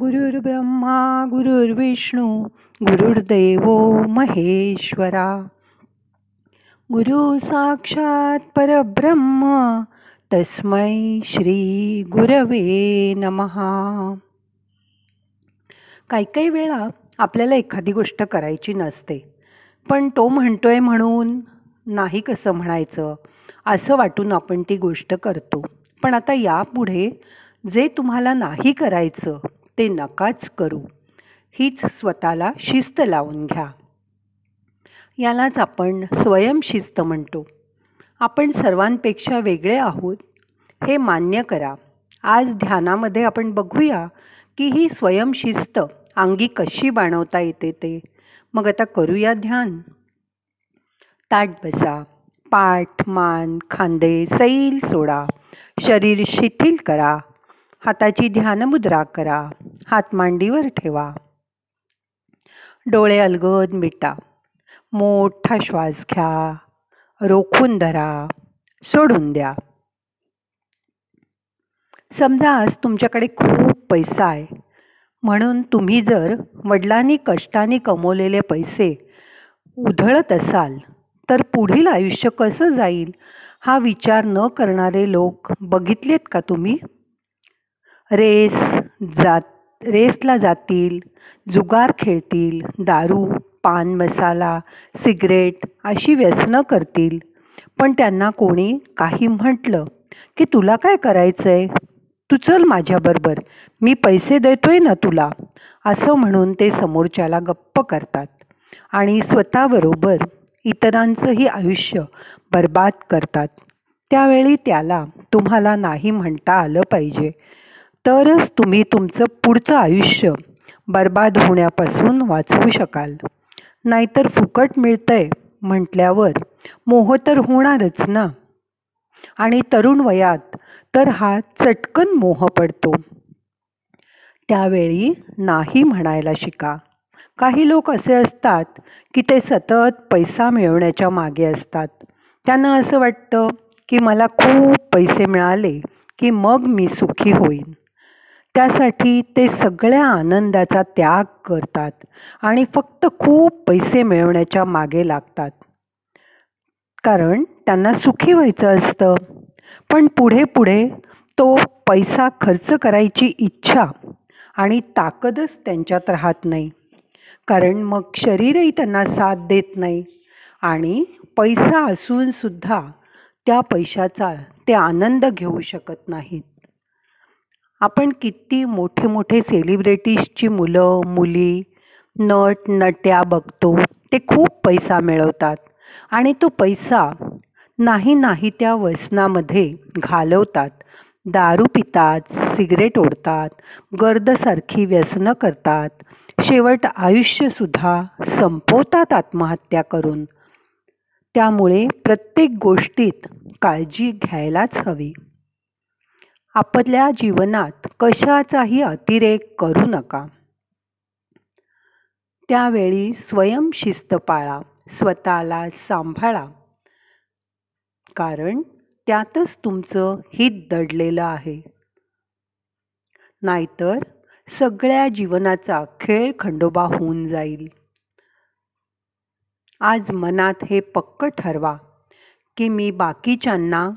गुरुर्ब्रह्मा गुरुर्विष्णू गुरुर्देव महेश्वरा गुरु साक्षात परब्रह्म तस्मै श्री गुरवे नमहा काही काही वेळा आपल्याला एखादी गोष्ट करायची नसते पण तो म्हणतोय म्हणून नाही कसं म्हणायचं असं वाटून आपण ती गोष्ट करतो. पण आता यापुढे जे तुम्हाला नाही करायचं ते नकाच करू. हीच स्वतःला शिस्त लावून घ्या. यालाच आपण स्वयंशिस्त म्हणतो. आपण सर्वांपेक्षा वेगळे आहोत हे मान्य करा. आज ध्यानामध्ये आपण बघूया की ही स्वयंशिस्त अंगी कशी बाणवता येते ते. मग आता करूया ध्यान. ताट बसा पाठ मान खांदे सैल सोडा. शरीर शिथिल करा. हाताची ध्यानमुद्रा करा. हात मांडीवर ठेवा. डोळे अलगद मिटा. मोठा श्वास घ्या. रोखून धरा. सोडून द्या. समजा आज तुमच्याकडे खूप पैसा आहे. म्हणून तुम्ही जर वडिलांनी कष्टाने कमवलेले पैसे उधळत असाल तर पुढील आयुष्य कसं जाईल हा विचार न करणारे लोक बघितलेत का तुम्ही? रेस जात रेसला जातील जुगार खेळतील दारू पान मसाला सिगरेट अशी व्यसनं करतील. पण त्यांना कोणी काही म्हटलं की तुला काय करायचं आहे तू चल माझ्याबरोबर मी पैसे देतोय ना तुला असं म्हणून ते समोरच्याला गप्प करतात. आणि स्वतःबरोबर इतरांचंही आयुष्य बर्बाद करतात. त्यावेळी त्याला तुम्हाला नाही म्हणता आलं पाहिजे. तरच तुम्ही तुमचं पुढचं आयुष्य बर्बाद होण्यापासून वाचवू शकाल. नाहीतर फुकट मिळतंय म्हटल्यावर मोह तर होणारच ना? आणि तरुण वयात तर हा चटकन मोह पडतो. त्यावेळी नाही म्हणायला शिका. काही लोक असे असतात की ते सतत पैसा मिळवण्याच्या मागे असतात. त्यांना असं वाटतं की मला खूप पैसे मिळाले की मग मी सुखी होईन. त्यासाठी ते सगळ्या आनंदाचा त्याग करतात आणि फक्त खूप पैसे मिळवण्याच्या मागे लागतात. कारण त्यांना सुखी व्हायचं असतं. पण पुढे पुढे तो पैसा खर्च करायची इच्छा आणि ताकदच त्यांच्यात राहत नाही. कारण मग शरीरही त्यांना साथ देत नाही आणि पैसा असूनसुद्धा त्या पैशाचा ते आनंद घेऊ शकत नाहीत. आपण किती मोठे मोठे सेलिब्रिटीजची मुलं मुली नट नट्या बघतो ते खूप पैसा मिळवतात. आणि तो पैसा नाही नाही त्या व्यसनामध्ये घालवतात. दारू पितात सिगरेट ओढतात गर्दसारखी व्यसनं करतात. शेवट आयुष्यसुद्धा संपवतात आत्महत्या करून. त्यामुळे प्रत्येक गोष्टीत काळजी घ्यायलाच हवी. आपल्या जीवनात कशाचाही अतिरेक करू नका. त्यावेळी स्वयंशिस्त पाळा स्वतःला सांभाळा. कारण त्यातच तुमचं हित दडलेलं आहे. नाहीतर सगळ्या जीवनाचा खेळ खंडोबा होऊन जाईल. आज मनात हे पक्क ठरवा की मी बाकीच्यांना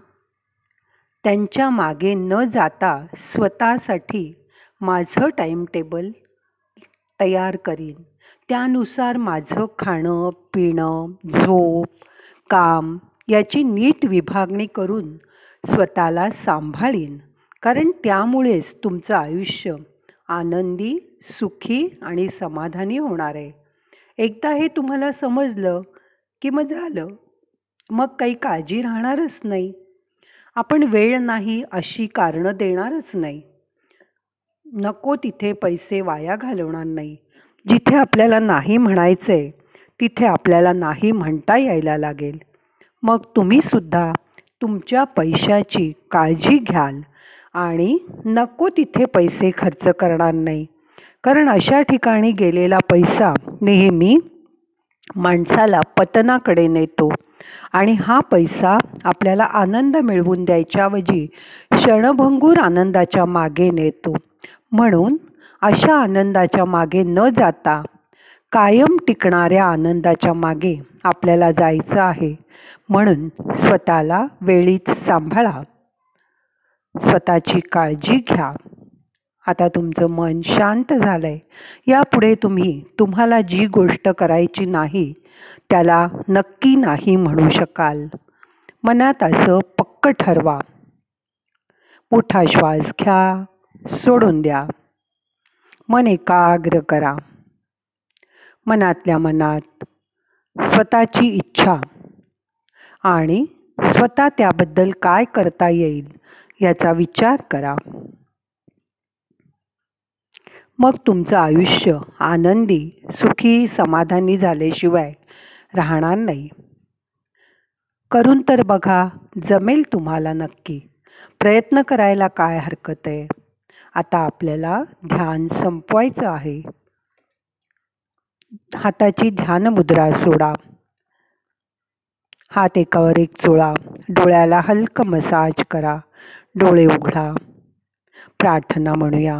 त्यांच्या मागे न जाता स्वतःसाठी माझं टाईमटेबल तयार करीन. त्यानुसार माझं खाणं पिणं झोप काम याची नीट विभागणी करून स्वतःला सांभाळीन. कारण त्यामुळेच तुमचं आयुष्य आनंदी सुखी आणि समाधानी होणार आहे. एकदा हे तुम्हाला समजलं की मग झालं. मग काही काळजी राहणारच नाही. आपण वेळ नाही अशी कारणं देणारच नाही. नको तिथे पैसे वाया घालवणार नाही. जिथे आपल्याला नाही म्हणायचं आहे तिथे आपल्याला नाही म्हणता यायला लागेल. मग तुम्हीसुद्धा तुमच्या पैशाची काळजी घ्याल आणि नको तिथे पैसे खर्च करणार नाही. कारण अशा ठिकाणी गेलेला पैसा नेहमी माणसाला पतनाकडे नेतो. आणि हा पैसा आपल्याला आनंद मिळवून द्यायच्याऐवजी क्षणभंगूर आनंदाच्या मागे नेतो. म्हणून अशा आनंदाच्या मागे न जाता कायम टिकणाऱ्या आनंदाच्या मागे आपल्याला जायचं आहे. म्हणून स्वतःला वेळीच सांभाळा. स्वतःची काळजी घ्या. आता तुमचं मन शांत झालं आहे यापुढे तुम्ही तुम्हाला जी गोष्ट करायची नाही त्याला नक्की नाही म्हणू शकाल. मनात असं पक्क ठरवा. मोठा श्वास घ्या सोडून द्या. मन एकाग्र करा. मनातल्या मनात स्वतःची इच्छा आणि स्वतः त्याबद्दल काय करता येईल याचा विचार करा. मग तुमचं आयुष्य आनंदी सुखी समाधानी झाल्याशिवाय राहणार नाही. करून तर बघा जमेल तुम्हाला नक्की. प्रयत्न करायला काय हरकत आहे? आता आपल्याला ध्यान संपवायचं आहे. हाताची ध्यान मुद्रा सोडा. हात एकावर एक चोळा. डोळ्याला हलकं मसाज करा. डोळे उघडा. प्रार्थना म्हणूया.